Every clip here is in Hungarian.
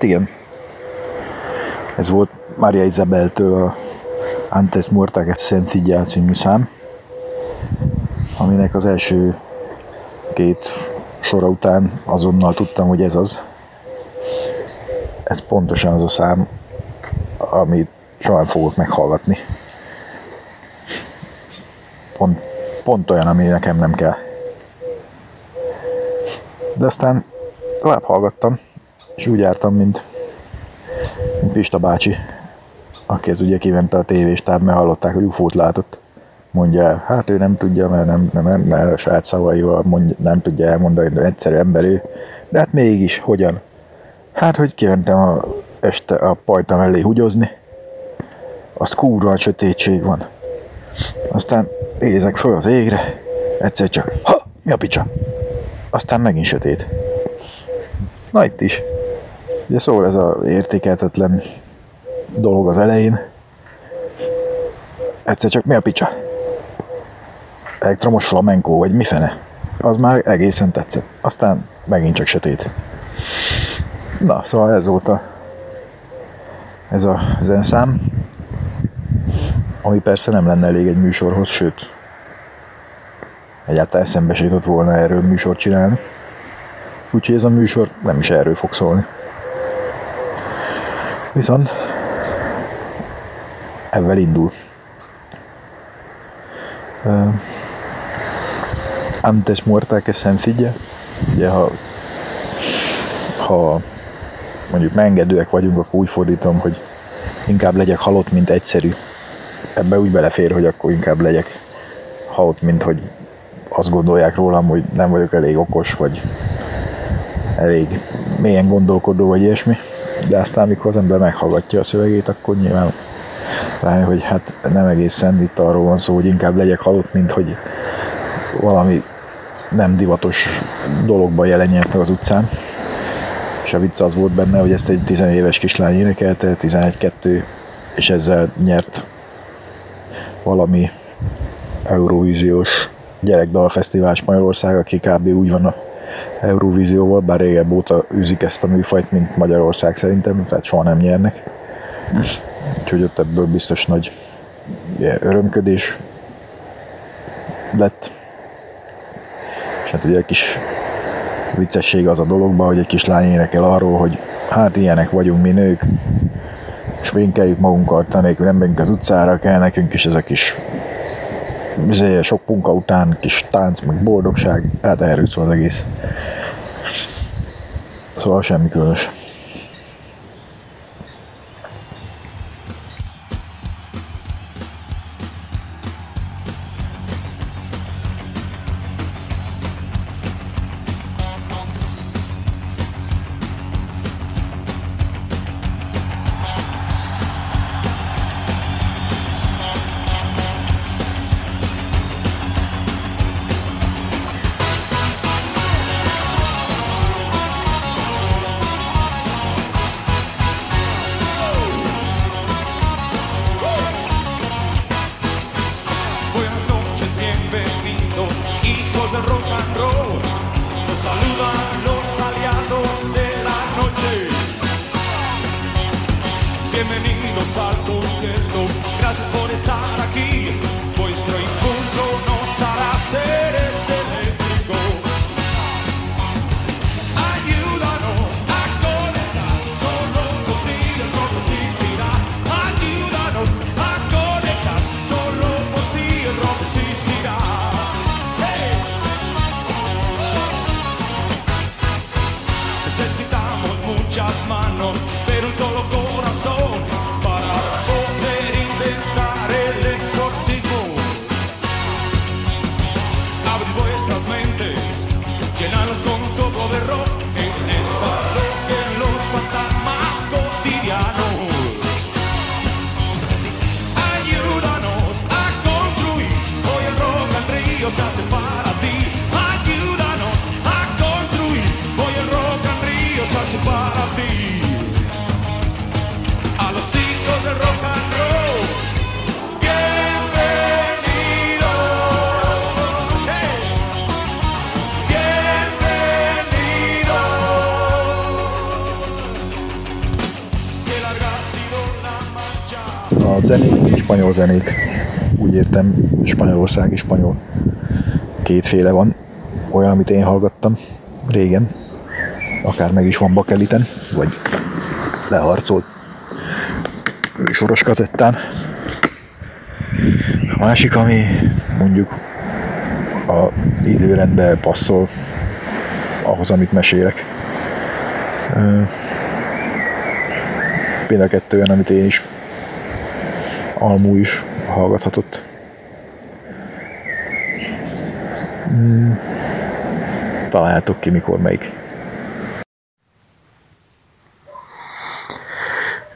hát igen. Ez volt Maria Isabeltől a Antes Mortage Sencilla című szám, aminek az első két sora után azonnal tudtam, hogy ez az. Ez pontosan az a szám, amit soha fogok meghallgatni. Pont, pont olyan, ami nekem nem kell. De aztán tovább hallgattam, és úgy jártam, mint, mint Pista bácsi, aki ez ugye kivente a tévéstáb, mert hallották, hogy ufót látott. Mondja hát ő nem tudja, mert, nem, nem, nem mert a saját szavaival mondja, nem tudja elmondani, hogy egyszerű ember ő. De hát mégis, hogyan? Hát, hogy kimentem a, este a pajta mellé hugyozni, azt kúrva sötétség van. Aztán nézek föl az égre, egyszer csak, ha, mi a picsa? Aztán megint sötét. Na itt is. Ugye szól ez az értékeltetlen dolog az elején. Egyszer csak mi a picsa? Elektromos flamenco, vagy mi fene? Az már egészen tetszett. Aztán megint csak sötét. Na, szóval ez volt a, ez a zenszám, ami persze nem lenne elég egy műsorhoz, sőt, egyáltalán eszembe se jutott volna erről műsort csinálni. Úgyhogy ez a műsor nem is erről fog szólni. Viszont ebben indul. Uh, antes muerta que sencilla. Ugye, ha, ha mondjuk megengedőek vagyunk, akkor úgy fordítom, hogy inkább legyek halott, mint egyszerű. Ebbe úgy belefér, hogy akkor inkább legyek halott, mint hogy azt gondolják rólam, hogy nem vagyok elég okos, vagy elég mélyen gondolkodó, vagy ilyesmi. De aztán, amikor az ember meghallgatja a szövegét, akkor nyilván rájön, hogy hát nem egészen itt arról van szó, hogy inkább legyek halott, mint hogy valami nem divatos dologban jelenjek meg az utcán. És a vicc az volt benne, hogy ezt egy 10 éves kislány énekelte, 11-2, és ezzel nyert valami Eurovíziós gyerekdalfesztivál Magyarország, aki kb. úgy van Eurovízióval, bár régebb óta űzik ezt a műfajt, mint Magyarország szerintem, tehát soha nem nyernek. Úgyhogy ott ebből biztos nagy örömködés lett. És hát ugye egy kis viccesség az a dologban, hogy egy kis lány énekel arról, hogy hát ilyenek vagyunk mi nők, sminkeljük magunkat, anélkül nem megyünk az utcára, kell nekünk is ez a kis izé, sok munka után kis tánc, meg boldogság, hát erről szól az egész. Szóval semmi különös. Zenék, spanyol zenék, úgy értem, Spanyolország és spanyol. Kétféle van. Olyan, amit én hallgattam régen, akár meg is van bakeliten, vagy leharcolt soros kazettán. A másik, ami mondjuk a időrendbe passzol ahhoz, amit mesélek. Például kettő olyan, amit én is Almú is hallgathatott. Hmm. Találjátok ki, mikor melyik.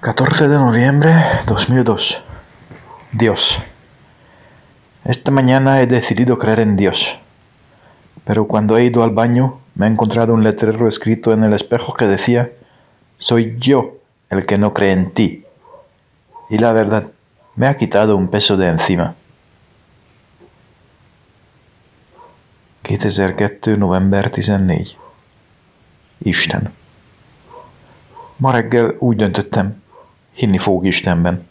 14 de noviembre 2002. Dios. Esta mañana he decidido creer en Dios. Pero cuando he ido al baño, me he encontrado un letrero escrito en el espejo que decía, soy yo el que no cree en ti. Y la verdad, me ha quitado un peso de encima. 2002. november 14. Isten. Ma reggel úgy döntöttem, hinni fogok Istenben.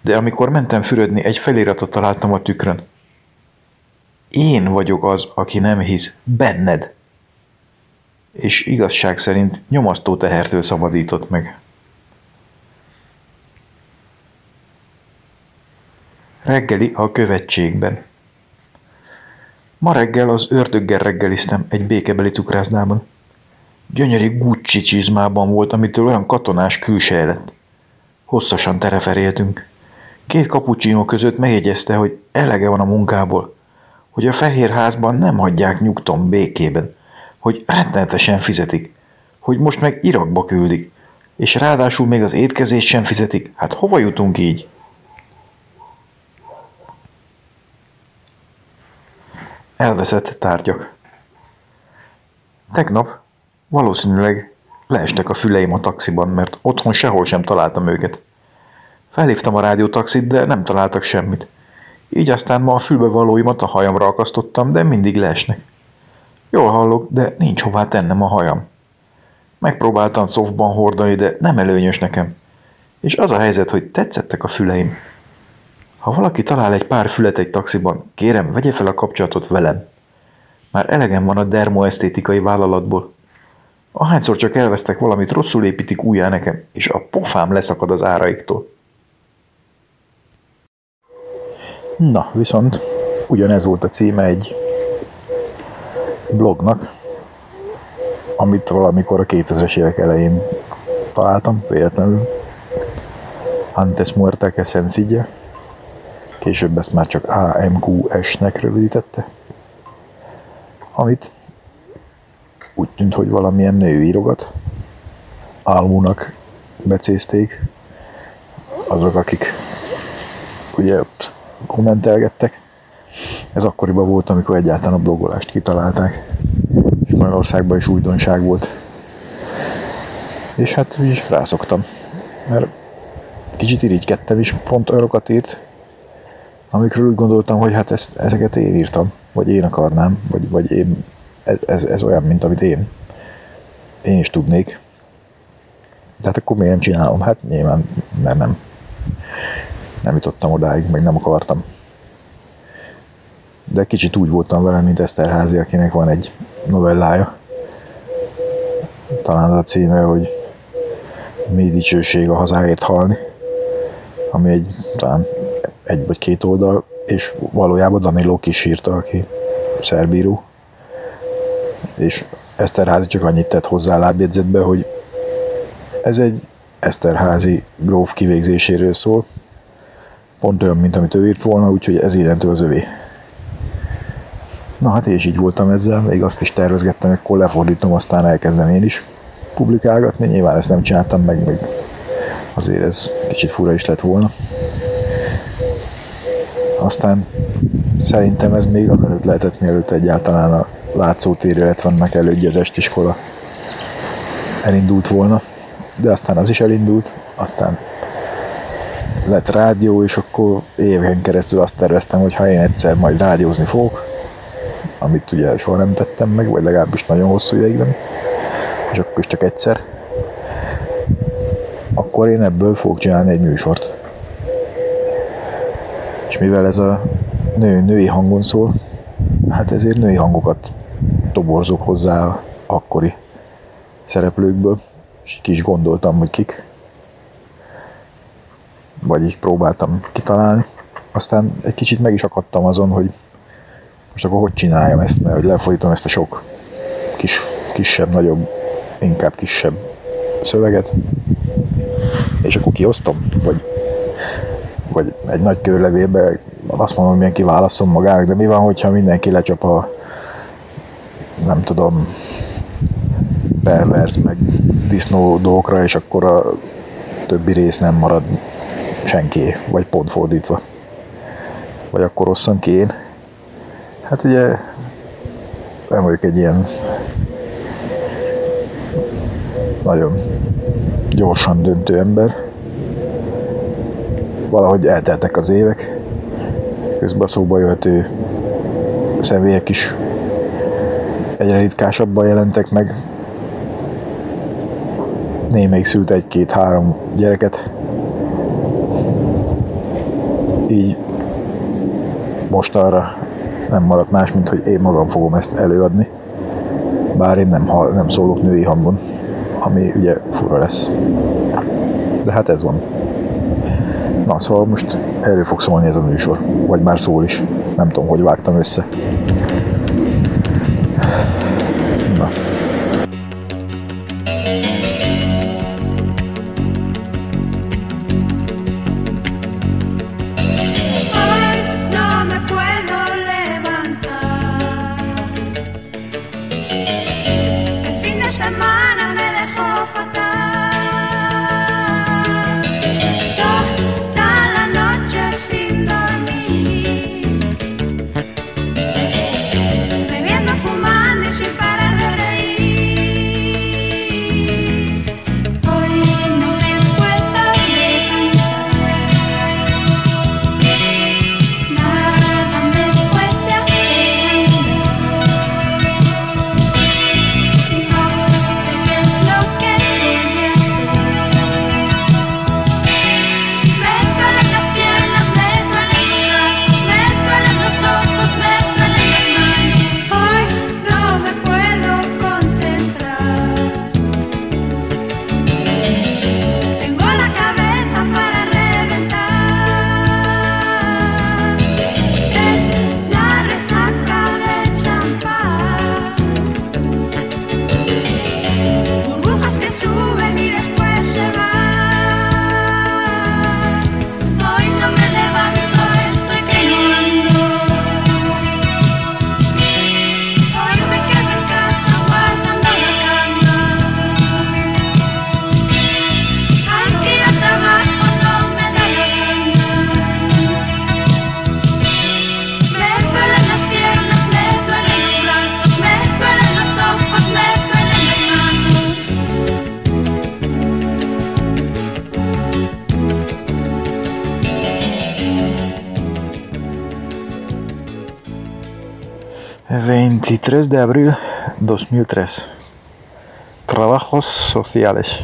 De amikor mentem fürödni, egy feliratot találtam a tükrön. Én vagyok az, aki nem hisz benned. És igazság szerint nyomasztó tehertől szabadított meg. Reggeli a követségben. Ma reggel az ördöggel reggeliztem egy békebeli cukrászdában. Gyönyörű Gucci csizmában volt, amitől olyan katonás külseje lett. Hosszasan tereferéltünk. Két kapucsinó között megjegyezte, hogy elege van a munkából, hogy a fehér házban nem hagyják nyugton békében, hogy rettenetesen fizetik, hogy most meg Irakba küldik, és ráadásul még az étkezést sem fizetik. Hát hova jutunk így? Elveszett tárgyak. Tegnap valószínűleg leestek a füleim a taxiban, mert otthon sehol sem találtam őket. Felhívtam a rádiótaxit, de nem találtak semmit. Így aztán ma a fülbevalóimat a hajamra akasztottam, de mindig leesnek. Jól hallok, de nincs hová tennem a hajam. Megpróbáltam szofban hordani, de nem előnyös nekem. És az a helyzet, hogy tetszettek a füleim. Ha valaki talál egy pár fület egy taxiban, kérem, vegye fel a kapcsolatot velem. Már elegem van a dermoesztétikai vállalatból. Ahányszor csak elvesztek valamit, rosszul építik újjá nekem, és a pofám leszakad az áraiktól. Na, viszont ugyanez volt a címe egy blognak, amit valamikor a 2000-es évek elején találtam, véletlenül. Antes muerta que sencilla. Később ezt már csak AMQS-nek rövidítette. Amit úgy tűnt, hogy valamilyen nő írogat. Álmúnak becézték azok, akik ugye ott kommentelgettek. Ez akkoriban volt, amikor egyáltalán a blogolást kitalálták. És Magyarországban is újdonság volt. És hát így rászoktam. Mert kicsit irigykedtem is, pont olyanokat írt, amikről úgy gondoltam, hogy hát ezt, ezeket én írtam, vagy én akarnám, vagy, vagy én ez, ez, ez olyan, mint amit én. Én is tudnék. De hát akkor miért nem csinálom? Hát nyilván, mert nem. Nem jutottam odáig, meg nem akartam. De kicsit úgy voltam vele, mint Eszterházi, akinek van egy novellája. Talán az a címe, hogy Mi dicsőség a hazáért halni. Ami egy, talán egy vagy két oldal, és valójában Danilo is írta, aki szerbíró. És Eszterházi csak annyit tett hozzá lábjegyzetbe, hogy ez egy Eszterházi gróf kivégzéséről szól, pont olyan, mint amit ő írt volna, úgyhogy ez innentől az övé. Na hát és így voltam ezzel, még azt is tervezgettem, hogy akkor lefordítom, aztán elkezdem én is publikálgatni, nyilván ezt nem csináltam meg, meg azért ez kicsit fura is lett volna. Aztán szerintem ez még azelőtt lehetett, mielőtt egyáltalán a látszótér, illetve annak elődje az estiskola elindult volna, de aztán az is elindult, aztán lett rádió, és akkor éveken keresztül azt terveztem, hogy ha én egyszer majd rádiózni fogok, amit ugye soha nem tettem meg, vagy legalábbis nagyon hosszú ideig nem, és akkor is csak egyszer, akkor én ebből fogok csinálni egy műsort. És mivel ez a nő, női hangon szól, hát ezért női hangokat toborzok hozzá a akkori szereplőkből, és ki is gondoltam, hogy kik. Vagy így próbáltam kitalálni. Aztán egy kicsit meg is akadtam azon, hogy most akkor hogy csináljam ezt, mert hogy lefolyítom ezt a sok kis, kisebb, nagyobb, inkább kisebb szöveget, és akkor kiosztom, vagy, vagy egy nagy körlevélbe azt mondom, hogy mindenki válaszol magának, de mi van, hogyha mindenki lecsap a nem tudom, pervers, meg disznó dolgokra, és akkor a többi rész nem marad senki, vagy pont fordítva. Vagy akkor rosszan ki én. Hát ugye nem vagyok egy ilyen nagyon gyorsan döntő ember. Valahogy elteltek az évek, közben a szóba jöhető személyek is egyre ritkásabban jelentek meg. Némelyik szült egy-két-három gyereket. Így most arra nem maradt más, mint hogy én magam fogom ezt előadni. Bár én nem, nem szólok női hangon, ami ugye fura lesz. De hát ez van. Na, szóval most erről fog szólni ez a műsor. Vagy már szól is. Nem tudom, hogy vágtam össze. 23 de abril 2003. Trabajos sociales.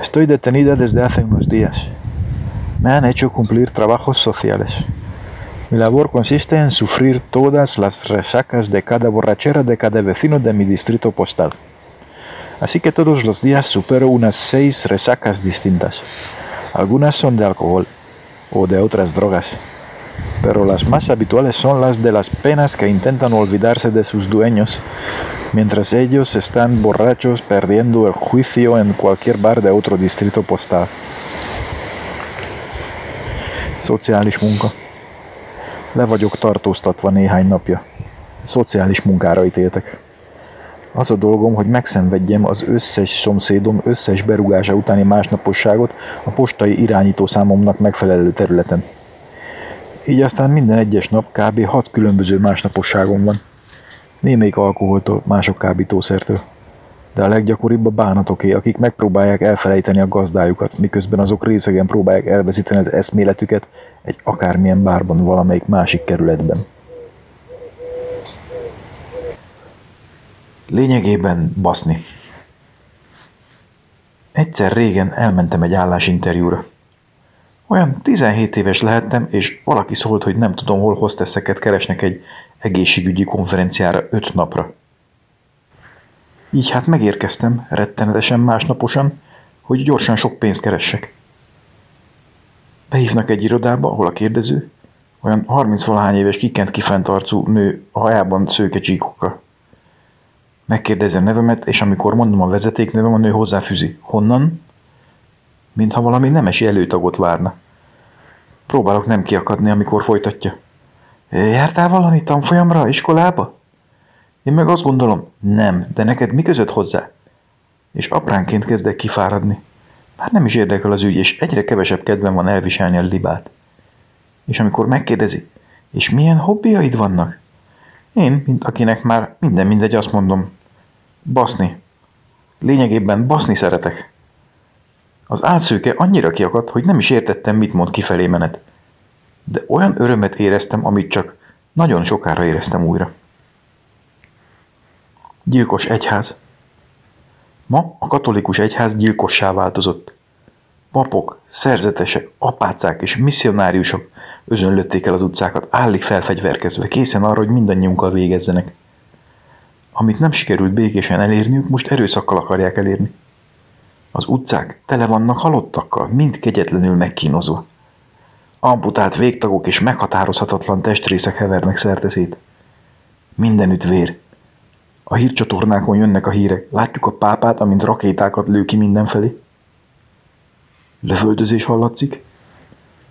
Estoy detenida desde hace unos días. Me han hecho cumplir trabajos sociales. Mi labor consiste en sufrir todas las resacas de cada borrachera de cada vecino de mi distrito postal. Así que todos los días supero unas seis resacas distintas. Algunas son de alcohol o de otras drogas, pero las más habituales son las de las penas que intentan olvidarse de sus dueños mientras ellos están borrachos perdiendo el juicio en cualquier bar de otro distrito postal. Szociális munka. Le vagyok tartóztatva néhány napja. Szociális munkára ítéltek. Az a dolgom, hogy megszenvedjem az összes szomszédom összes berugása utáni másnaposságot a postai irányítószámomnak megfelelő területen. Így aztán minden egyes nap kb. hat különböző másnaposságom van. Némelyik alkoholtól, mások kábítószertől. De a leggyakoribb a bánatoké, akik megpróbálják elfelejteni a gazdájukat, miközben azok részegen próbálják elveszíteni az eszméletüket egy akármilyen bárban valamelyik másik kerületben. Lényegében baszni. Egyszer régen elmentem egy állásinterjúra. Olyan 17 éves lehettem, és valaki szólt, hogy nem tudom, hol hozteszeket keresnek egy egészségügyi konferenciára öt napra. Így hát megérkeztem, rettenetesen másnaposan, hogy gyorsan sok pénzt keressek. Behívnak egy irodába, ahol a kérdező, olyan 30 valahány éves kikent kifent arcú nő hajában szőke csíkokkal. Megkérdezi a nevemet, és amikor mondom a vezetéknevem, a nő hozzáfűzi. Honnan? Mintha valami nemesi előtagot várna. Próbálok nem kiakadni, amikor folytatja. Jártál valami tanfolyamra, iskolába? Én meg azt gondolom, nem, de neked mi között hozzá? És apránként kezdek kifáradni. Már nem is érdekel az ügy, és egyre kevesebb kedvem van elviselni a libát. És amikor megkérdezi, és milyen hobbiaid vannak? Én, mint akinek már minden mindegy, azt mondom, baszni. Lényegében baszni szeretek. Az álszőke annyira kiakadt, hogy nem is értettem, mit mond kifelé menet. De olyan örömet éreztem, amit csak nagyon sokára éreztem újra. Gyilkos egyház. Ma a katolikus egyház gyilkossá változott. Papok, szerzetesek, apácák és misszionáriusok özönlötték el az utcákat, állig felfegyverkezve, készen arra, hogy mindannyiunkkal végezzenek. Amit nem sikerült békésen elérniük, most erőszakkal akarják elérni. Az utcák tele vannak halottakkal, mind kegyetlenül megkínozva. Amputált végtagok és meghatározhatatlan testrészek hevernek szerteszét. Mindenütt vér. A hírcsatornákon jönnek a hírek. Látjuk a pápát, amint rakétákat lő ki mindenfelé. Lövöldözés hallatszik.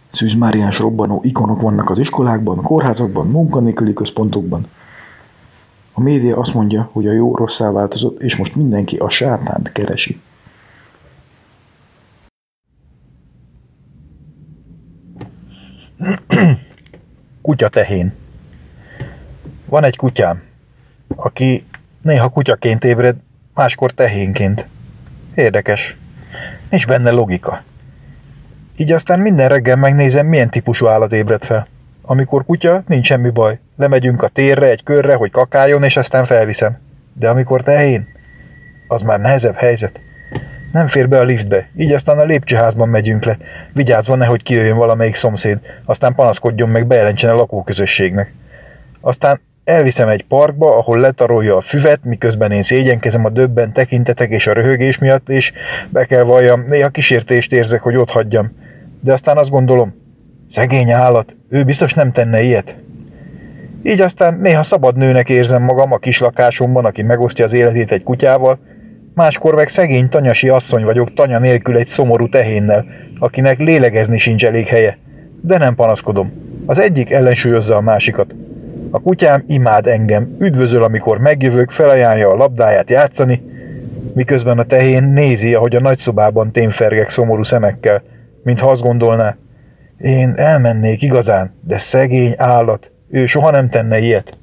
Szűzmáriás robbanó ikonok vannak az iskolákban, kórházakban, munkanélküli központokban. A média azt mondja, hogy a jó rosszá változott, és most mindenki a sátánt keresi. Kutya tehén. Van egy kutyám, aki néha kutyaként ébred, máskor tehénként. Érdekes. Nincs benne logika. Így aztán minden reggel megnézem, milyen típusú állat ébred fel. Amikor kutya, nincs semmi baj. Lemegyünk a térre egy körre, hogy kakáljon, és aztán felviszem. De amikor tehén, az már nehezebb helyzet. Nem fér be a liftbe, így aztán a lépcsőházban megyünk le. Vigyázva nehogy kijöjjön valamelyik szomszéd, aztán panaszkodjon meg, bejelentsen a lakóközösségnek. Aztán elviszem egy parkba, ahol letarolja a füvet, miközben én szégyenkezem a döbben tekintetek és a röhögés miatt, és be kell valljam, néha kísértést érzek, hogy ott hagyjam. De aztán azt gondolom, szegény állat, ő biztos nem tenne ilyet. Így aztán néha szabad nőnek érzem magam a kis lakásomban, aki megosztja az életét egy kutyával, máskor meg szegény tanyasi asszony vagyok tanya nélkül egy szomorú tehénnel, akinek lélegezni sincs elég helye. De nem panaszkodom. Az egyik ellensúlyozza a másikat. A kutyám imád engem, üdvözöl, amikor megjövök, felajánlja a labdáját játszani, miközben a tehén nézi, ahogy a nagyszobában témfergek szomorú szemekkel, mintha azt gondolná, én elmennék igazán, de szegény állat, ő soha nem tenne ilyet.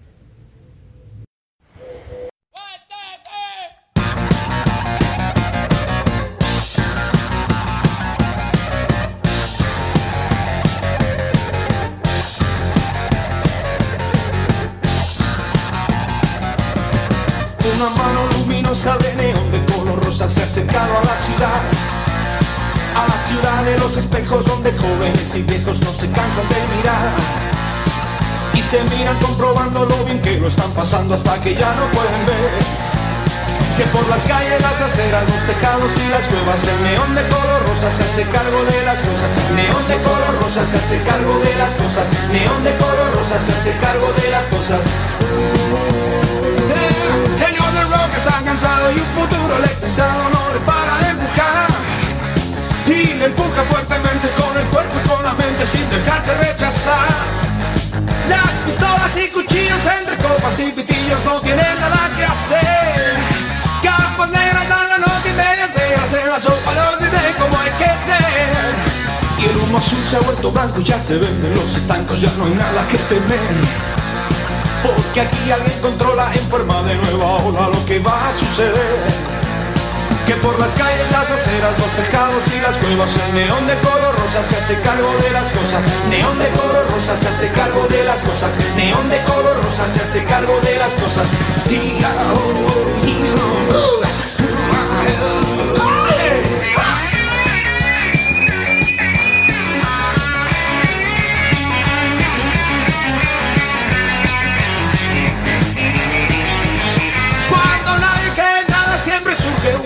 Rosa se ha acercado a la ciudad. A la ciudad de los espejos donde jóvenes y viejos no se cansan de mirar. Y se miran comprobando lo bien que lo están pasando hasta que ya no pueden ver. Que por las calles, las aceras, los tejados y las cuevas El neón de color rosa se hace cargo de las cosas Neón de color rosa se hace cargo de las cosas Neón de color rosa se hace cargo de las cosas y un futuro electrizado no le para de empujar Y le empuja fuertemente con el cuerpo y con la mente sin dejarse rechazar las pistolas y cuchillos entre copas y pitillos no tienen nada que hacer. Capas negras dan la nota y medias negras en la sopa nos dicen cómo hay que ser. Y el humo azul se ha vuelto blanco, ya se ven en los estancos, ya no hay nada que temer. Porque aquí alguien controla en forma de nueva ola lo que va a suceder. Que por las calles, las aceras, los tejados y las cuevas El neón de color rosa se hace cargo de las cosas. Neón de color rosa se hace cargo de las cosas. Neón de color rosa se hace cargo de las cosas. Y Cuando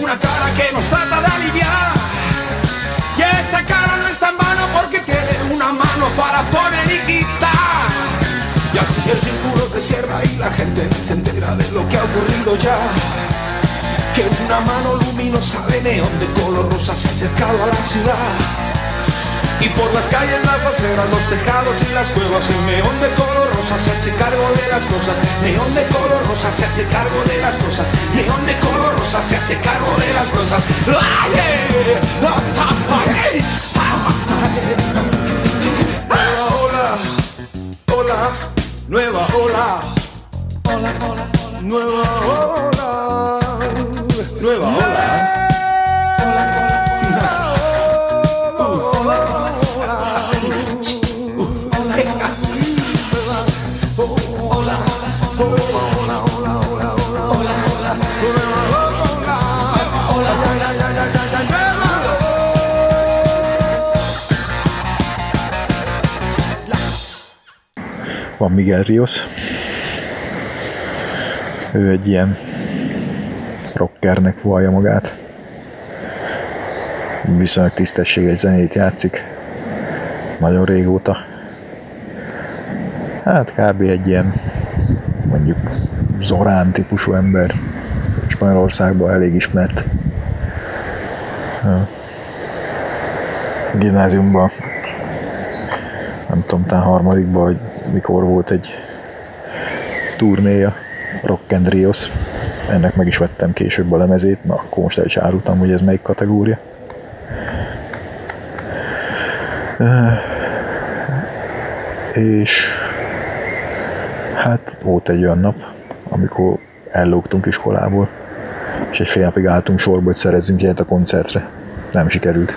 una cara que nos trata de aliviar. Y esta cara no es tan vano porque tiene una mano para poner y quitar. Y así el círculo se cierra y la gente se entera de lo que ha ocurrido ya. Que una mano luminosa de neón de color rosa se ha acercado a la ciudad y por las calles, las aceras, los tejados y las cuevas El neón de color rosa se hace cargo de las cosas. Neón de color rosa se hace cargo de las cosas. Neón de color rosa se hace cargo de las cosas. ¡Ay, ay! Nueva ola, ola, nueva ola. Ola, ola, ola Nueva ola, nueva ola Van Miguel Rios. Ő egy ilyen rockernek vallja magát. Viszonylag tisztességes zenét játszik. Nagyon régóta. Hát kb. egy ilyen mondjuk Zorán típusú ember. Spanyolországban elég ismert. Ja. Gimnáziumban nem tudom, talán harmadikban, hogy mikor volt egy turnéja, Rock and Rios. Ennek meg is vettem később a lemezét, na akkor most el is árultam, hogy ez melyik kategória. Ö, És hát volt egy olyan nap, amikor ellógtunk iskolából, és egy fél napig álltunk sorba, hogy szerezzünk ilyet a koncertre. Nem sikerült.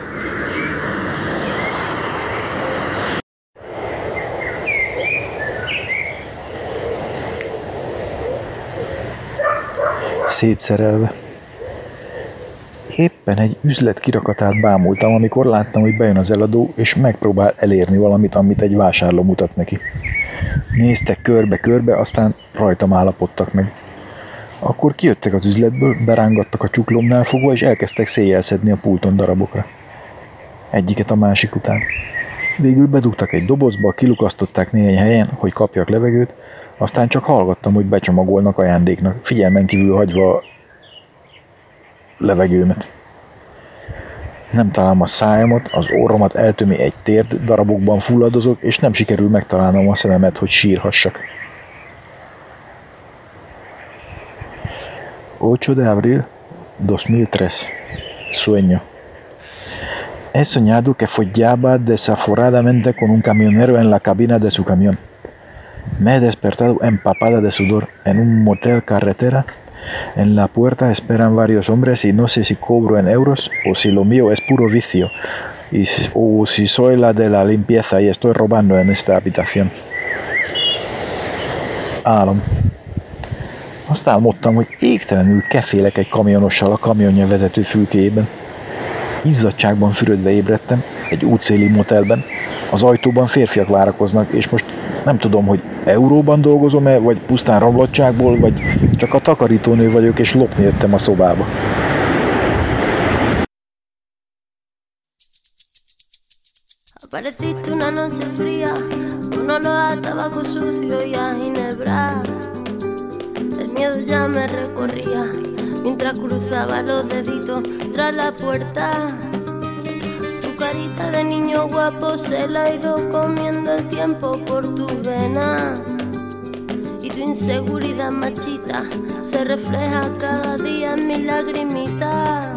szétszerelve. Éppen egy üzlet kirakatát bámultam, amikor láttam, hogy bejön az eladó, és megpróbál elérni valamit, amit egy vásárló mutat neki. Néztek körbe-körbe, aztán rajtam állapodtak meg. Akkor kijöttek az üzletből, berángattak a csuklomnál fogva, és elkezdtek széjjel szedni a pulton darabokra. Egyiket a másik után. Végül bedugtak egy dobozba, kilukasztották néhány helyen, hogy kapjak levegőt, aztán csak hallgattam, hogy becsomagolnak ajándéknak, figyelmen kívül hagyva a levegőmet. Nem találom a szájamat, az orromat eltömi egy térd, darabokban fulladozok, és nem sikerül megtalálnom a szememet, hogy sírhassak. 8 de abril 2003. Sueño. He soñado que follaba desaforadamente con un camionero en la cabina de su camión. Me he despertado empapada de sudor en un motel carretera. En la puerta esperan varios hombres y no sé si cobro en euros o si lo mío es puro vicio y o si soy la de la limpieza y estoy robando en esta habitación. Álom. Azt álmodtam, hogy égtelenül kefélek egy kamionossal a kamionja vezető fülkéjében. Izzadságban fürödve ébredtem egy útszéli motelben. Az ajtóban férfiak várakoznak, és most nem tudom, hogy euróban dolgozom-e, vagy pusztán romlottságból, vagy csak a takarítónő vagyok, és lopni jöttem a szobába. Apareciste una noche fría, un olor a tabaco sucio y a ginebra. Miedo ya me recorría mientras cruzaba los deditos tras la puerta. Tu carita de niño guapo se la ha ido comiendo el tiempo por tu vena. Y tu inseguridad machita se refleja cada día en mi lagrimita.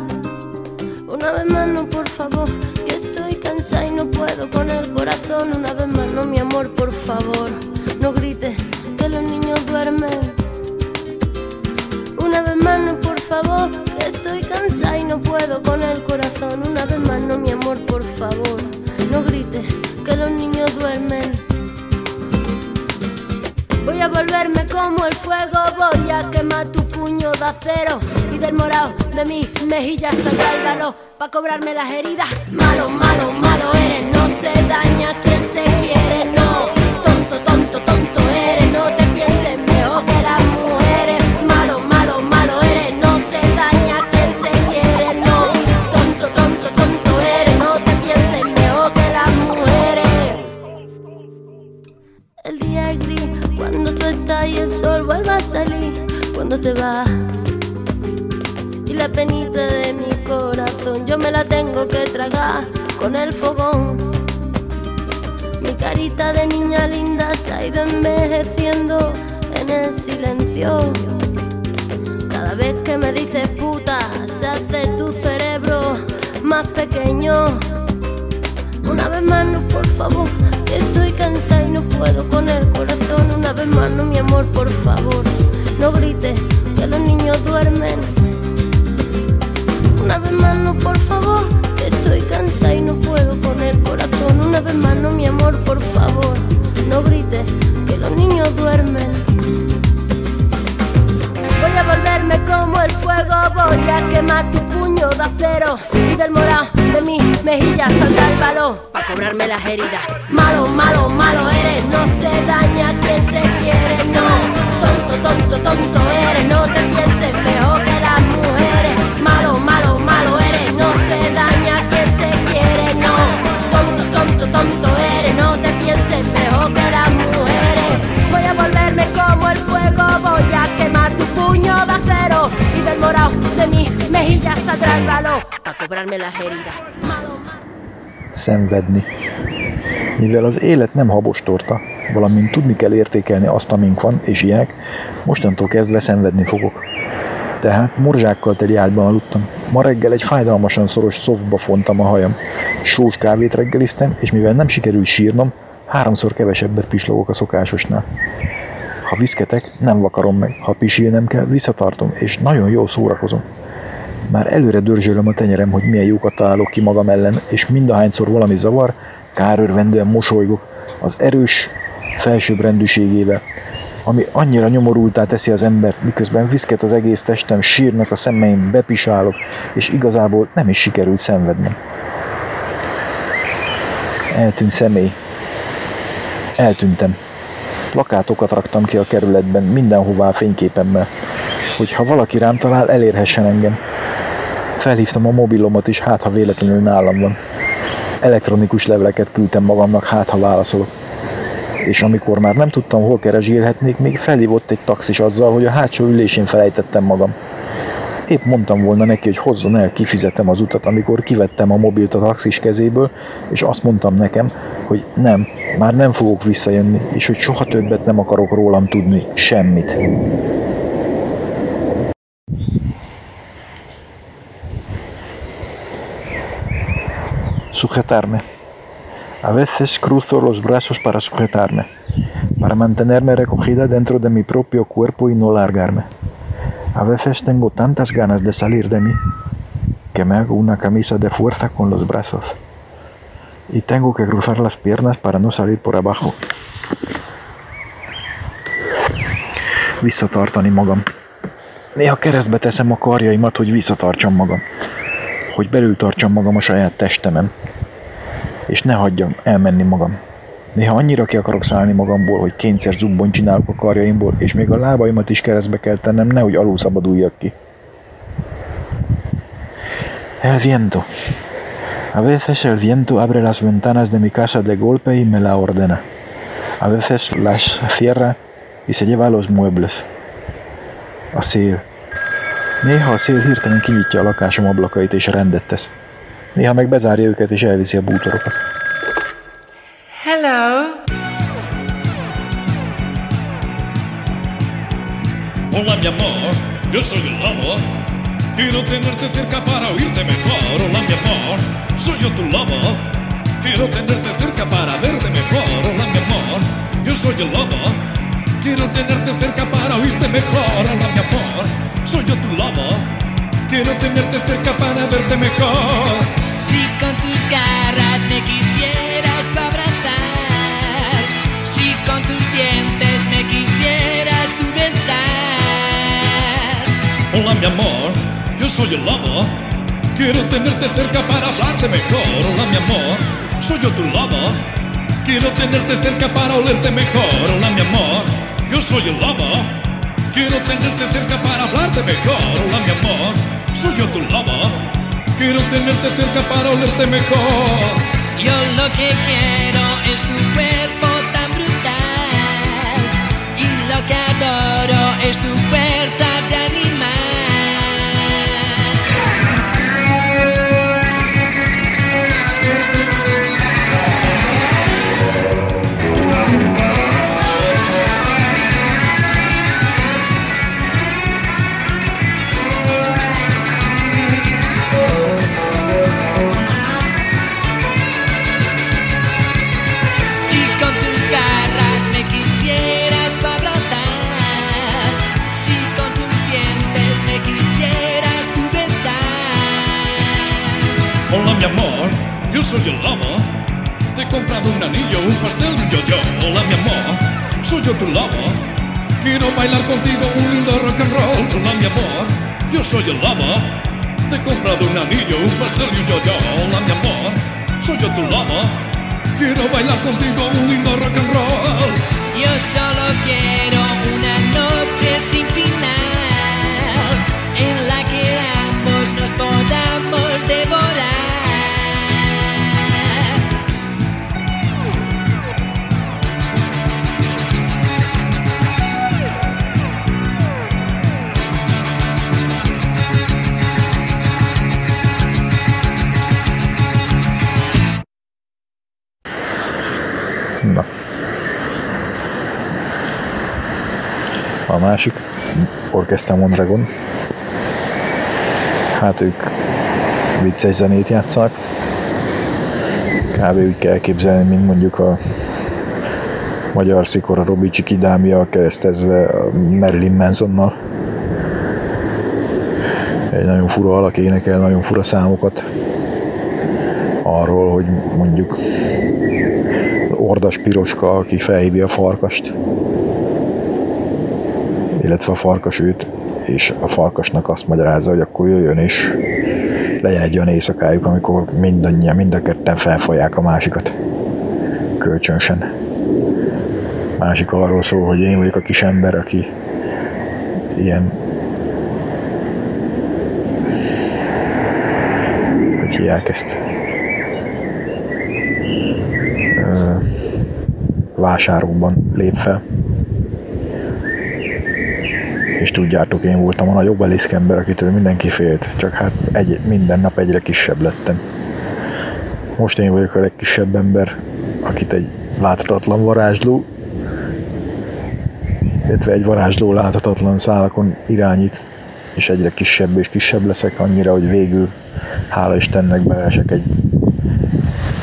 Una vez más, no, por favor, que estoy cansada y no puedo con el corazón. Una vez más, no, mi amor, por favor, no grites que los niños duermen. Una vez más, no, por favor, que estoy cansada y no puedo con el corazón. Una vez más, no, mi amor, por favor, no grites que los niños duermen. Voy a volverme como el fuego, voy a quemar tu puño de acero y del morado de mis mejillas saldrá el para cobrarme las heridas. Malo, malo, malo eres, no se daña quien se quiere, no. Tonto, tonto, tonto que tragar con el fogón. Mi carita de niña linda se ha ido envejeciendo en el silencio. Cada vez que me dices puta, se hace tu cerebro más pequeño. Una vez más, no, por favor, que estoy cansada y no puedo con el corazón. Una vez más, no, mi amor, por favor, no grites que los niños duermen. Una vez más, no, por favor, estoy cansada y no puedo con el corazón. Una vez más, no, mi amor, por favor, no grites que los niños duermen. Voy a volverme como el fuego, voy a quemar tu puño de acero y del morado de mis mejillas saldrá el valor para cobrarme las heridas. Malo, malo, malo eres, no se daña quien se quiere, no. Tonto, tonto, tonto eres, no te pienses mejor que mejillas saldrá el valor para cobrarme las heridas. Szenvedni. Mivel az élet nem habostorta, valamint tudni kell értékelni azt, amink van, és ilyenek, mostantól kezdve szenvedni fogok. Tehát morzsákkal teli ágyban aludtam. Ma reggel egy fájdalmasan szoros szofba fontam a hajam. Sós kávét reggeliztem, és mivel nem sikerült sírnom, háromszor kevesebbet pislogok a szokásosnál. Ha viszketek, nem vakarom meg. Ha pisilnem kell, visszatartom, és nagyon jól szórakozom. Már előre dörzsölöm a tenyerem, hogy milyen jókat találok ki magam ellen, és mindahányszor valami zavar, kárörvendően mosolygok az erős felsőbbrendűségével, ami annyira nyomorultá teszi az embert, miközben viszket az egész testem, sírnak a szemeim, bepisálok, és igazából nem is sikerült szenvednem. Eltűnt személy. Eltűntem. Plakátokat raktam ki a kerületben, mindenhová fényképemmel, hogy ha valaki rám talál, elérhessen engem. Felhívtam a mobilomat is, hát ha véletlenül nálam van. Elektronikus leveleket küldtem magamnak, hát ha válaszolok. És amikor már nem tudtam, hol keresgélhetnék, még felhívott egy taxis azzal, hogy a hátsó ülésén felejtettem magam. Épp mondtam volna neki, hogy hozzon el, kifizetem az utat, amikor kivettem a mobilt a taxis kezéből, és azt mondtam nekem, hogy nem, már nem fogok visszajönni, és hogy soha többet nem akarok rólam tudni, semmit. Sujetarme. A veces cruzo los brazos para sujetarme, para mantenerme recogida dentro de mi propio cuerpo y no largarme. A veces tengo tantas ganas de salir de mí que me hago una camisa de fuerza con los brazos y tengo que cruzar las piernas para no salir por abajo. Visszatartani magam. Néha keresztbe teszem a karjaimat, hogy visszatartsam magam. Hogy belül tartsam magam a saját testemen. És ne hagyjam elmenni magam. Néha annyira ki akarok szállni magamból, hogy kényszer zubbon csinálok a karjaimból, és még a lábaimat is keresztbe kell tennem, nehogy alul szabaduljak ki. El viento. A veces el viento abre las ventanas de mi casa de golpe y me la ordena. A veces las cierra y se lleva los muebles. A szél. Néha a szél hirtelen kinyitja a lakásom ablakait és rendet tesz. Néha meg bezárja őket és elviszi a bútorokat. Hello. Hola mi amor, yo soy el lobo. Quiero tenerte cerca para oírte mejor. Hola mi amor, soy yo tu lobo. Quiero tenerte cerca para verte mejor. Hola mi amor, yo soy el lobo. Quiero tenerte cerca para oírte mejor. Hola mi amor, soy yo tu lobo. Quiero tenerte cerca para verte mejor. Si con tus garras me quisieras abrazar, si con tus dientes me quisieras tú besar. Hola mi amor, yo soy el lobo. Quiero tenerte cerca para hablarte mejor. Hola mi amor, soy yo tu lobo. Quiero tenerte cerca para olerte mejor. Hola mi amor, yo soy el lobo. Quiero tenerte cerca para hablarte mejor. Hola mi amor, soy yo tu lobo. Quiero tenerte cerca para olerte mejor. Orchestra Mondragon. Hát ők vicces zenét játszanak. Kb. úgy kell elképzelni, mint mondjuk a magyar szikora Robi Csiki Dámia keresztezve a Marilyn Mansonnal. Egy nagyon fura alak énekel, nagyon fura számokat arról, hogy mondjuk Ordas Piroska, aki felhívja a farkast, illetve a farkas őt, és a farkasnak azt magyarázza, hogy akkor jöjjön és legyen egy olyan éjszakájuk, amikor mindannyian, mind a ketten felfolják a másikat. Kölcsönsen. Másik arról szól, hogy én vagyok a kis ember, aki ilyen hogy hívják ezt? Vásárokban lép fel. És tudjátok, én voltam a nagyobb eliszkember, akitől mindenki félt, csak hát egy, minden nap egyre kisebb lettem. Most én vagyok a legkisebb ember, akit egy láthatatlan varázsló, illetve egy varázsló láthatatlan szálakon irányít, és egyre kisebb és kisebb leszek, annyira, hogy végül, hála Istennek, beleesek egy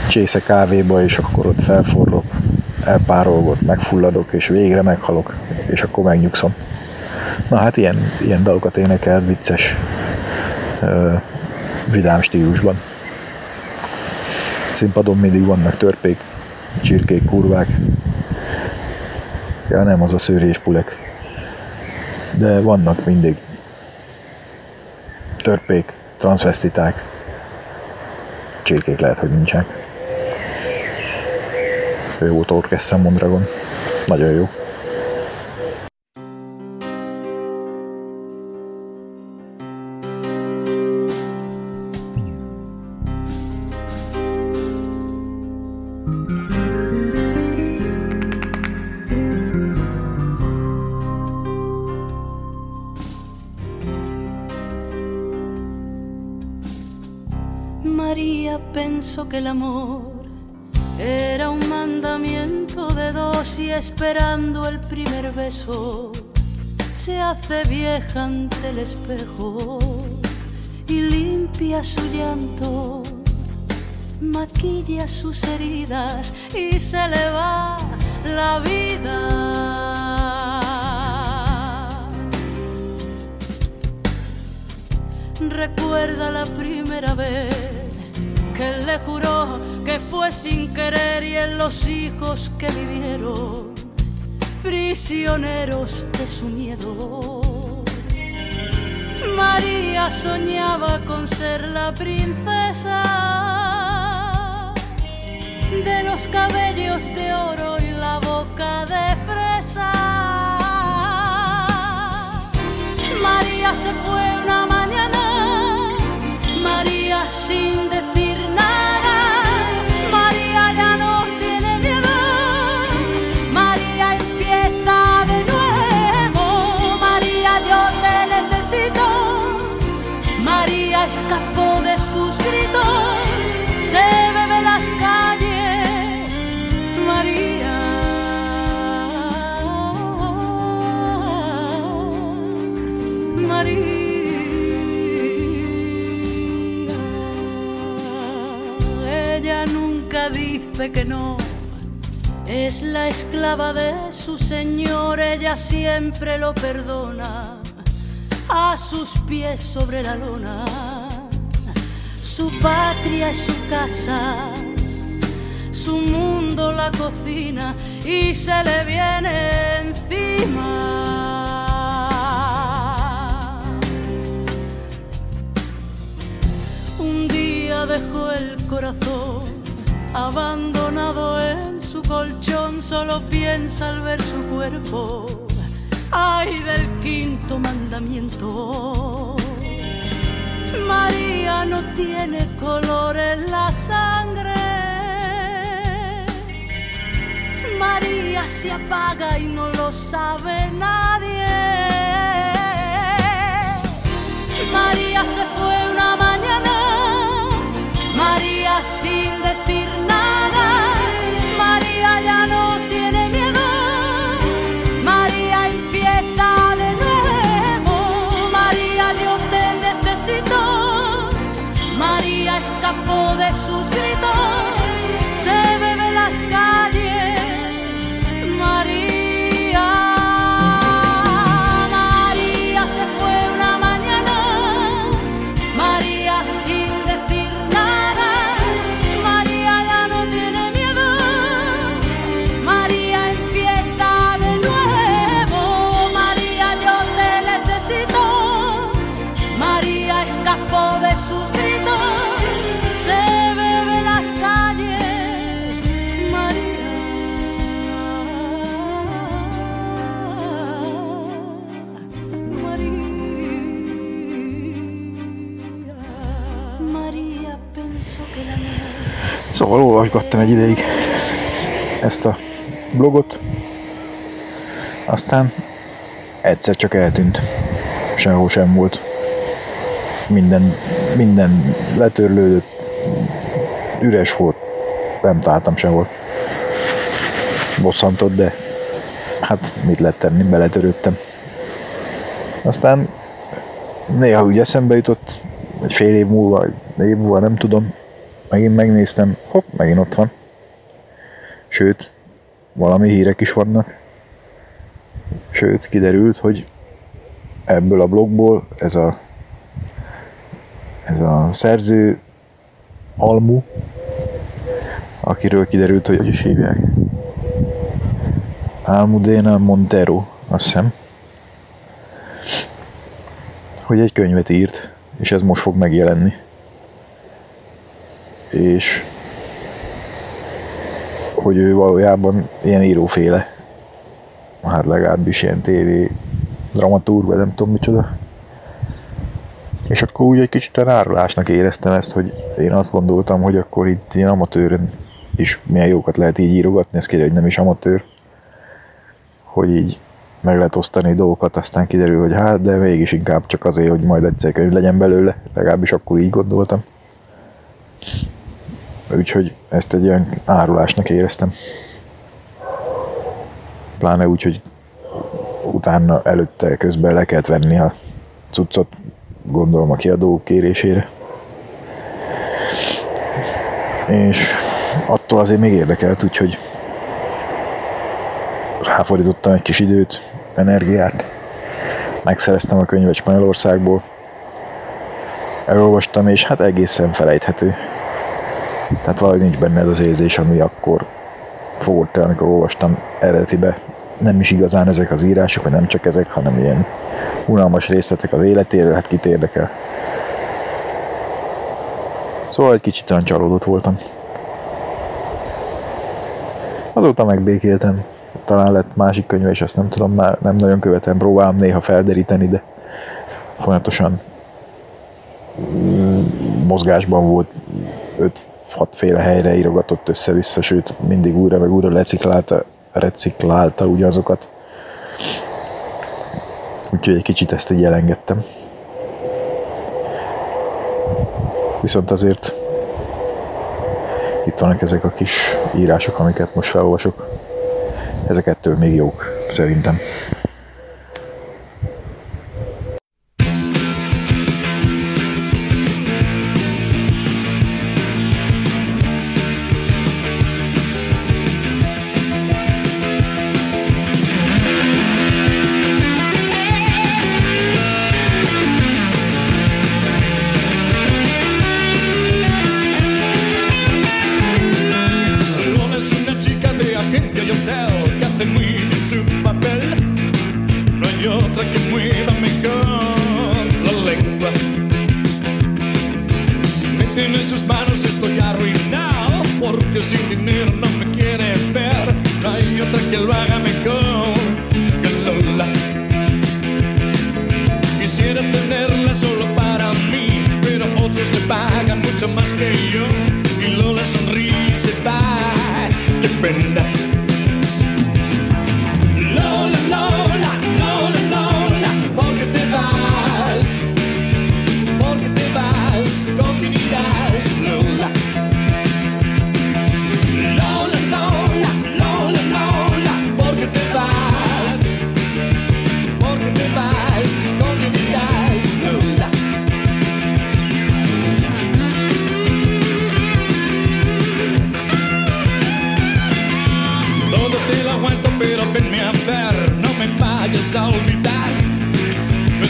csésze kávéba, és akkor ott felforrok, elpárolgok, megfulladok, és végre meghalok, és akkor megnyugszom. Na hát ilyen, ilyen dalokat énekel vicces, vidám stílusban. Színpadon mindig vannak törpék, csirkék, kurvák. Ja, nem az a szőrés pulek. De vannak mindig törpék, transvestiták, csékék lehet, hogy nincsenek. Jó volt Orchestra Mondragon. Nagyon jó. Pensó que el amor era un mandamiento de dos y esperando el primer beso se hace vieja ante el espejo y limpia su llanto, maquilla sus heridas y se le va la vida. Recuerda la primera vez él le juró que fue sin querer y en los hijos que vivieron prisioneros de su miedo. María soñaba con ser la princesa de los cabellos de oro y la boca de fresa. María se fue una ella nunca dice que no. Es la esclava de su señor, ella siempre lo perdona. A sus pies sobre la lona, su patria es su casa, su mundo la cocina y se le viene encima. Un día dejó el corazón abandonado en su colchón, solo piensa al ver su cuerpo. Ay del quinto mandamiento. María no tiene color en la sangre. María se apaga y no lo sabe nadie. María se fue una mañana, María sin decir Szóval olvasgattam egy ideig ezt a blogot, aztán egyszer csak eltűnt. Sehol sem volt. Minden, minden letörlődött, üres volt, nem találtam sehol. Bosszantott, de hát mit lehet tenni, beletörődtem. Aztán néha úgy eszembe jutott, egy fél év múlva, egy év múlva, nem tudom, megint megnéztem, hopp, megint ott van. Sőt, valami hírek is vannak. Sőt, kiderült, hogy ebből a blogból ez a ez a szerző Almu, akiről kiderült, hogy hogy is hívják. Almudena Montero, azt hiszem, hogy egy könyvet írt, és ez most fog megjelenni. És hogy ő valójában ilyen íróféle, hát legalábbis ilyen tévé dramaturg, vagy nem tudom micsoda. És akkor úgy egy kicsit árulásnak éreztem ezt, hogy én azt gondoltam, hogy akkor itt ilyen amatőrön is milyen jókat lehet így írogatni, ez kiderül, hogy nem is amatőr, hogy így meg lehet osztani dolgokat, aztán kiderül, hogy hát, de mégis inkább csak azért, hogy majd egyszer könyv legyen belőle, legalábbis akkor így gondoltam. Úgyhogy ezt egy ilyen árulásnak éreztem. Pláne úgy, hogy utána előtte közben le kellett venni a cuccot, gondolom a kiadó kérésére. És attól azért még érdekelt, úgyhogy ráfordítottam egy kis időt, energiát. Megszereztem a könyvet Spanyolországból. Elolvastam, és hát egészen felejthető. Tehát valahogy nincs benne ez az érzés, ami akkor fogott el, amikor olvastam eredetibe. Nem is igazán ezek az írások, vagy nem csak ezek, hanem ilyen unalmas részletek az életéről, hát kit érdekel. Szóval egy kicsit olyan csalódott voltam. Azóta megbékéltem. Talán lett másik könyve, és azt nem tudom, már nem nagyon követem, próbálom néha felderíteni, de folyamatosan mm, mozgásban volt öt hatféle helyre írogatott össze-vissza, sőt mindig újra meg újra reciklálta, reciklálta ugyanazokat. Úgyhogy egy kicsit ezt így elengedtem. Viszont azért itt vannak ezek a kis írások, amiket most felolvasok. Ezek ettől még jók, szerintem. Tiene en sus manos, estoy arruinado. Porque sin dinero no me quiere ver. No hay otra que lo haga mejor que Lola. Quisiera tenerla solo para mí, pero otros le pagan mucho más que yo. Y Lola sonríe y se va. ¡Qué pena! Vayas a olvidar. Tu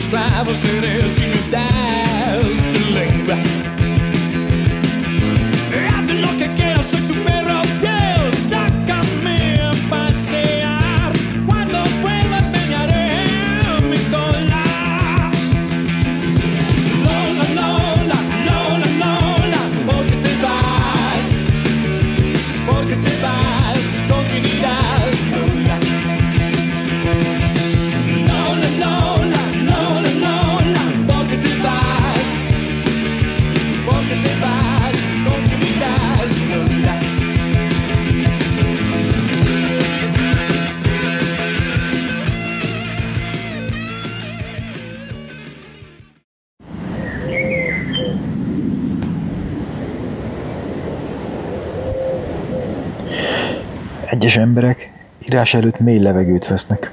Egyes emberek írás előtt mély levegőt vesznek,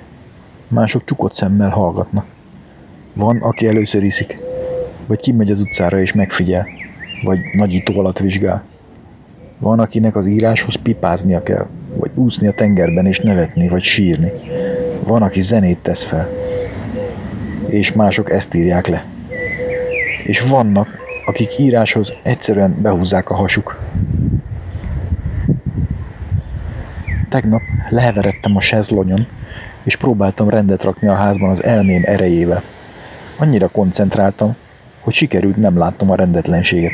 mások csukott szemmel hallgatnak. Van, aki először iszik, vagy kimegy az utcára és megfigyel, vagy nagyító alatt vizsgál. Van, akinek az íráshoz pipáznia kell, vagy úszni a tengerben és nevetni, vagy sírni. Van, aki zenét tesz fel, és mások ezt írják le. És vannak, akik íráshoz egyszerűen behúzzák a hasuk, Tegnap leheveredtem a sezlonyon, és próbáltam rendet rakni a házban az elmém erejével. Annyira koncentráltam, hogy sikerült nem látnom a rendetlenséget.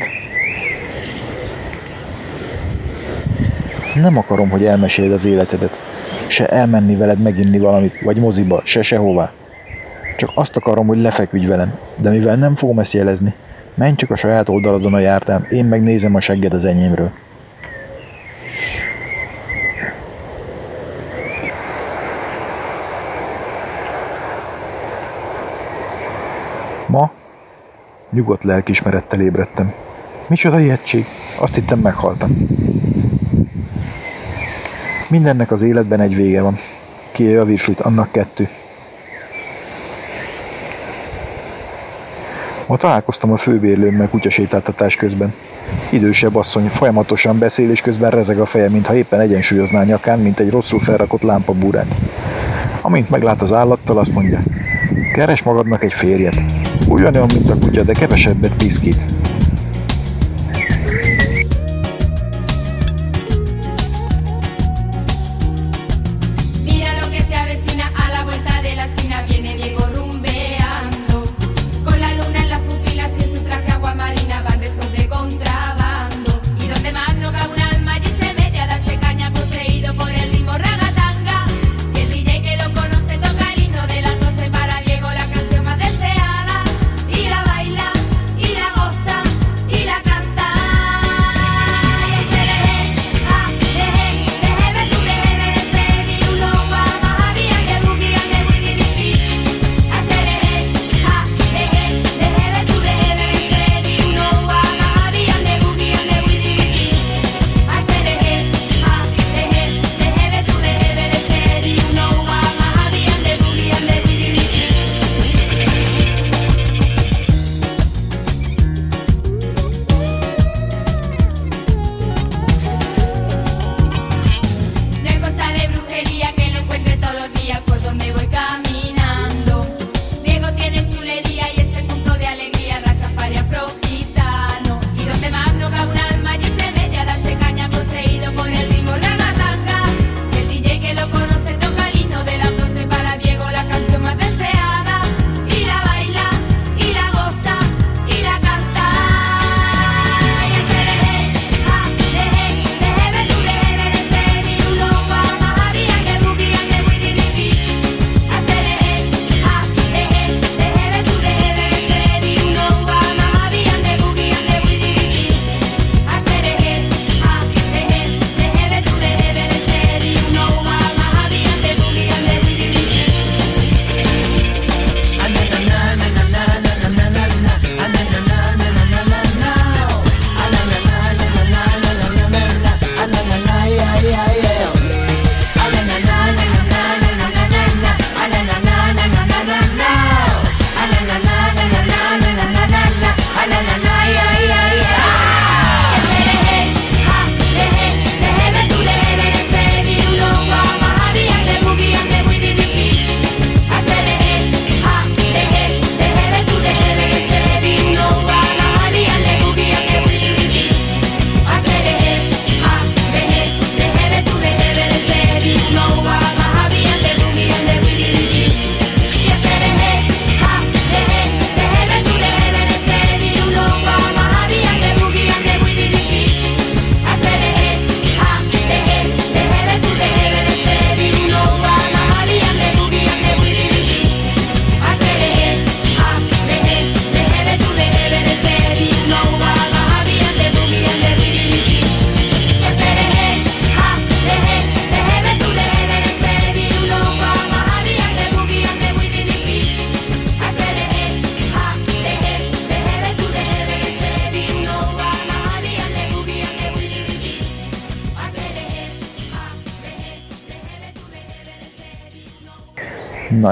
Nem akarom, hogy elmeséld az életedet, se elmenni veled meginni valamit, vagy moziba, se sehová. Csak azt akarom, hogy lefeküdj velem, de mivel nem fogom ezt jelezni, menj csak a saját oldaladon a jártán, én megnézem a segged az enyémről. Ma nyugodt lelkismerettel ébredtem. Micsoda ijegység? Azt hittem meghaltam. Mindennek az életben egy vége van. Ki virslit, annak kettő. Ma találkoztam a főbérlőmmel kutyasétáltatás közben. Idősebb asszony folyamatosan beszél, és közben rezeg a feje, mintha éppen egyensúlyozná nyakán, mint egy rosszul felrakott lámpabúrát. Amint meglát az állattal, azt mondja, keres magadnak egy férjet. Ugyanolyan, mint a kutya, de kevesebbet piszkít.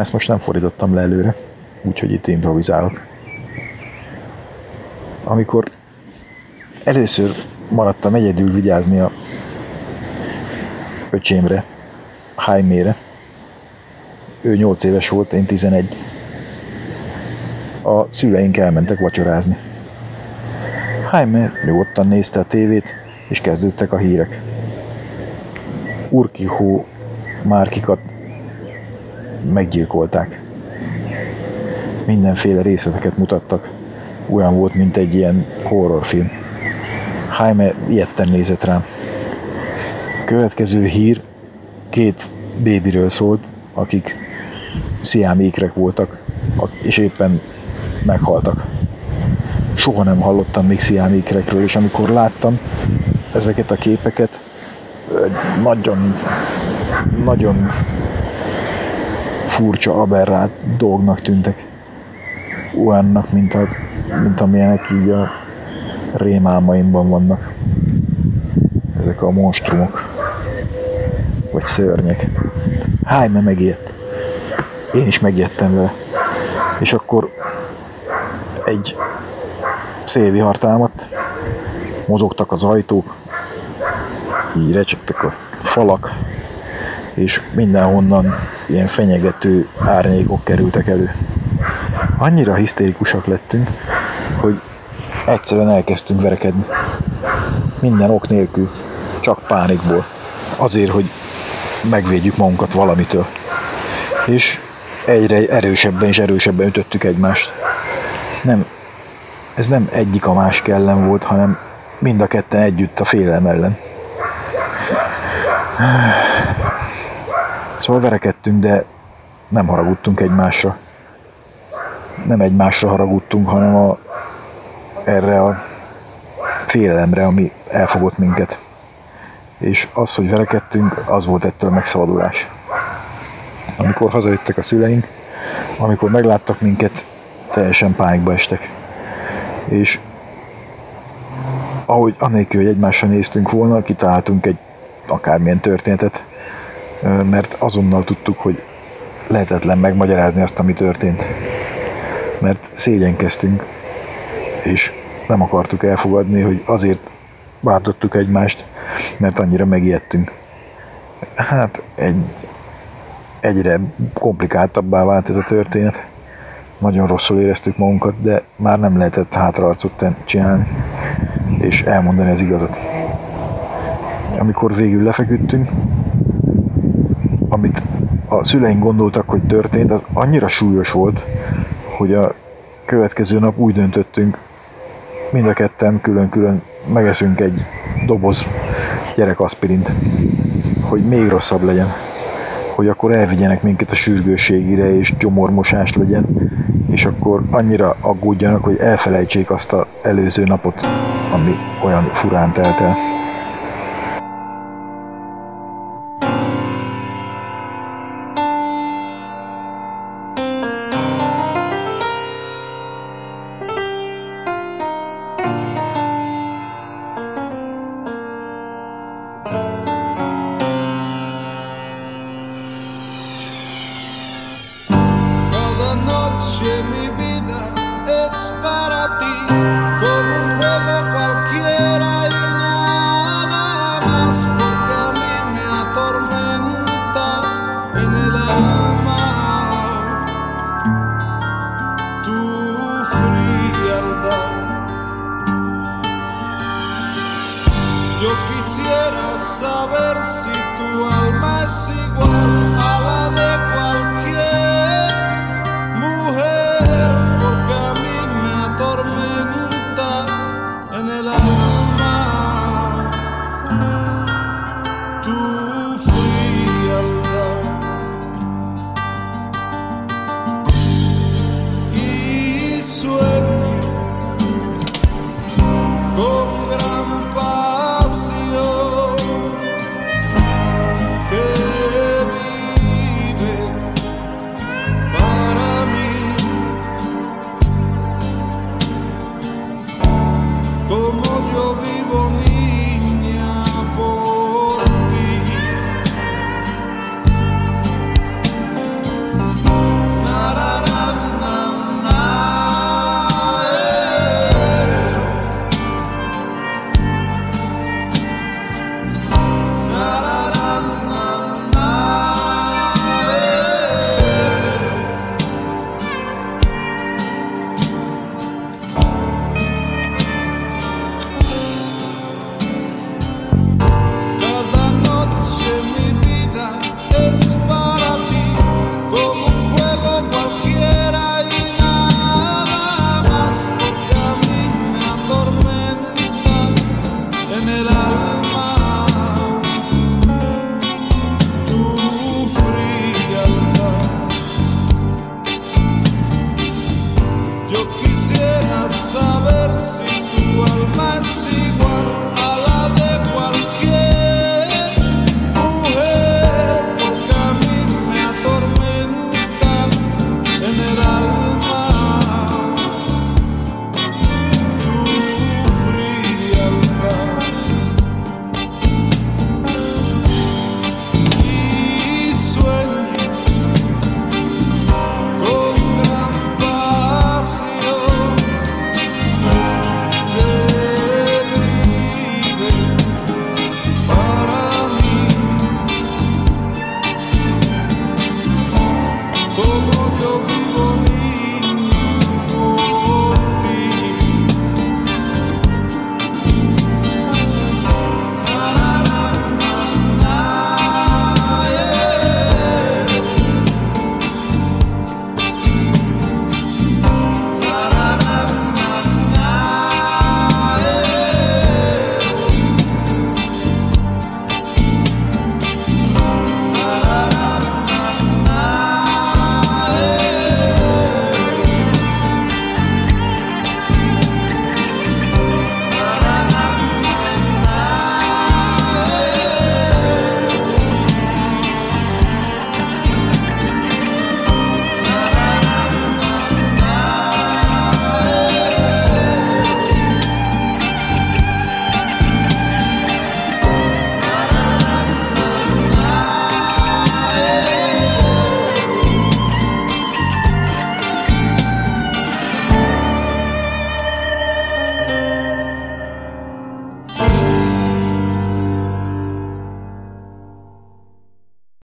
Ezt most nem fordítottam le előre, úgyhogy itt improvizálok. Amikor először maradtam egyedül vigyázni a öcsémre, Jaime-re, ő 8 éves volt, én 11. A szüleink elmentek vacsorázni. Jaime nyugodtan nézte a tévét, és kezdődtek a hírek. Urkihó márkikat meggyilkolták. Mindenféle részleteket mutattak. olyan volt, mint egy ilyen horrorfilm. Jaime ilyetten nézett rám. Következő hír két bébiről szólt, akik sziámékrek voltak, ak- és éppen meghaltak. Soha nem hallottam még sziámékrekről, és amikor láttam ezeket a képeket, nagyon, nagyon furcsa, aberrált dolgnak tűntek. Olyannak, mint, az, mint amilyenek így a rémálmaimban vannak. Ezek a monstrumok. Vagy szörnyek. Hájme megijedt. Én is megijedtem vele. És akkor egy szélvihar támadt, mozogtak az ajtók, így recsegtek a falak, és mindenhonnan ilyen fenyegető árnyékok kerültek elő. Annyira hisztérikusak lettünk, hogy egyszerűen elkezdtünk verekedni. Minden ok nélkül, csak pánikból. Azért, hogy megvédjük magunkat valamitől. És egyre erősebben és erősebben ütöttük egymást. Nem, ez nem egyik a másik ellen volt, hanem mind a ketten együtt a félelem ellen. Szóval verekedtünk, de nem haragudtunk egymásra. Nem egymásra haragudtunk, hanem a, erre a félelemre, ami elfogott minket. És az, hogy verekedtünk, az volt ettől a megszabadulás. Amikor hazajöttek a szüleink, amikor megláttak minket, teljesen pánikba estek. És ahogy anélkül, hogy egymásra néztünk volna, kitaláltunk egy akármilyen történetet, mert azonnal tudtuk, hogy lehetetlen megmagyarázni azt, ami történt. Mert szégyenkeztünk, és nem akartuk elfogadni, hogy azért váltottuk egymást, mert annyira megijedtünk. Hát egy, egyre komplikáltabbá vált ez a történet. Nagyon rosszul éreztük magunkat, de már nem lehetett hátraarcot csinálni, és elmondani az igazat. Amikor végül lefeküdtünk, amit a szüleink gondoltak, hogy történt, az annyira súlyos volt, hogy a következő nap úgy döntöttünk, mind a ketten külön-külön megeszünk egy doboz gyerekaszpirint, hogy még rosszabb legyen, hogy akkor elvigyenek minket a sürgősségire és gyomormosás legyen, és akkor annyira aggódjanak, hogy elfelejtsék azt az előző napot, ami olyan furán telt el. Yo quisiera saber si tu alma es igual